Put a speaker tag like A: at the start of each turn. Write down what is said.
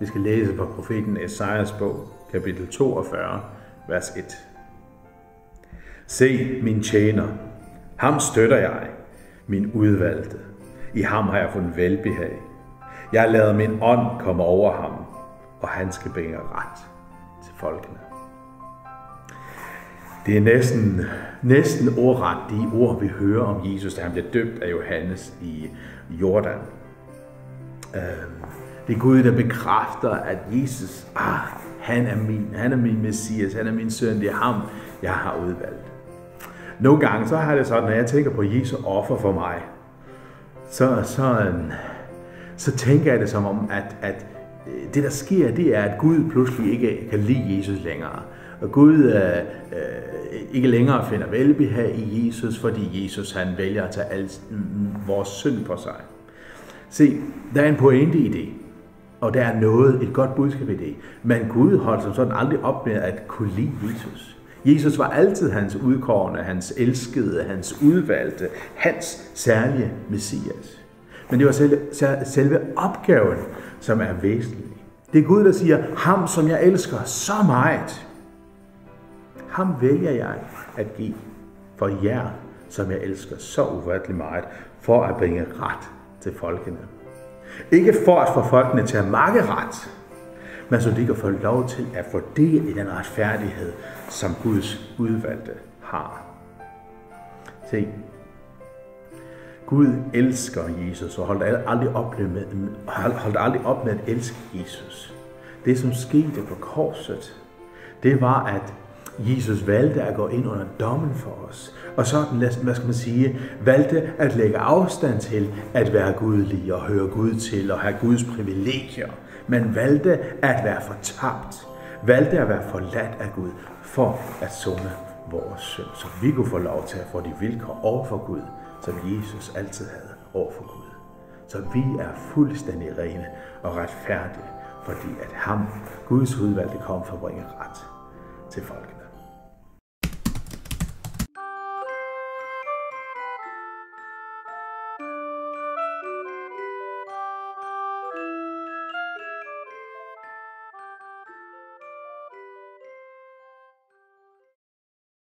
A: Vi skal læse fra profeten Esajas bog, kapitel 42, vers 1. Se, min tjener, ham støtter jeg, min udvalgte. I ham har jeg fundet velbehag. Jeg lader min ånd komme over ham, og han skal bringe ret til folkene. Det er næsten, næsten ordret de ord, vi hører om Jesus, da han bliver døbt af Johannes i Jordan. Øhm, det er Gud, der bekræfter, at Jesus, ah, han er min, han er min messias, han er min søn, det er ham, jeg har udvalgt. Nogle gange så har det sådan, når jeg tænker på Jesu offer for mig, så, så, så tænker jeg det som om, at, at øh, det der sker, det er, at Gud pludselig ikke kan lide Jesus længere. Og Gud øh, øh, ikke længere finder velbehag i Jesus, fordi Jesus han vælger at tage al mm, mm, vores synd på sig. Se, der er en pointe i det, og der er noget, et godt budskab i det. Men Gud holdt som sådan aldrig op med at kunne lide Jesus. Jesus var altid hans udkårende, hans elskede, hans udvalgte, hans særlige messias. Men det var selve, selve opgaven, som er væsentlig. Det er Gud, der siger, ham som jeg elsker så meget, ham vælger jeg at give for jer, som jeg elsker så ufattelig meget, for at bringe ret til folkene. Ikke for at få folkene til at makke ret, men så de kan få lov til at få del i den retfærdighed, som Guds udvalgte har. Se, Gud elsker Jesus og holdt aldrig op med, holdt aldrig op med at elske Jesus. Det, som skete på korset, det var, at Jesus valgte at gå ind under dommen for os. Og sådan, hvad skal man sige, valgte at lægge afstand til at være gudlig og høre Gud til og have Guds privilegier. Men valgte at være fortabt. Valgte at være forladt af Gud for at summe vores synd. Så vi kunne få lov til at få de vilkår over for Gud, som Jesus altid havde over for Gud. Så vi er fuldstændig rene og retfærdige, fordi at ham, Guds udvalgte, kom for at bringe ret til folk.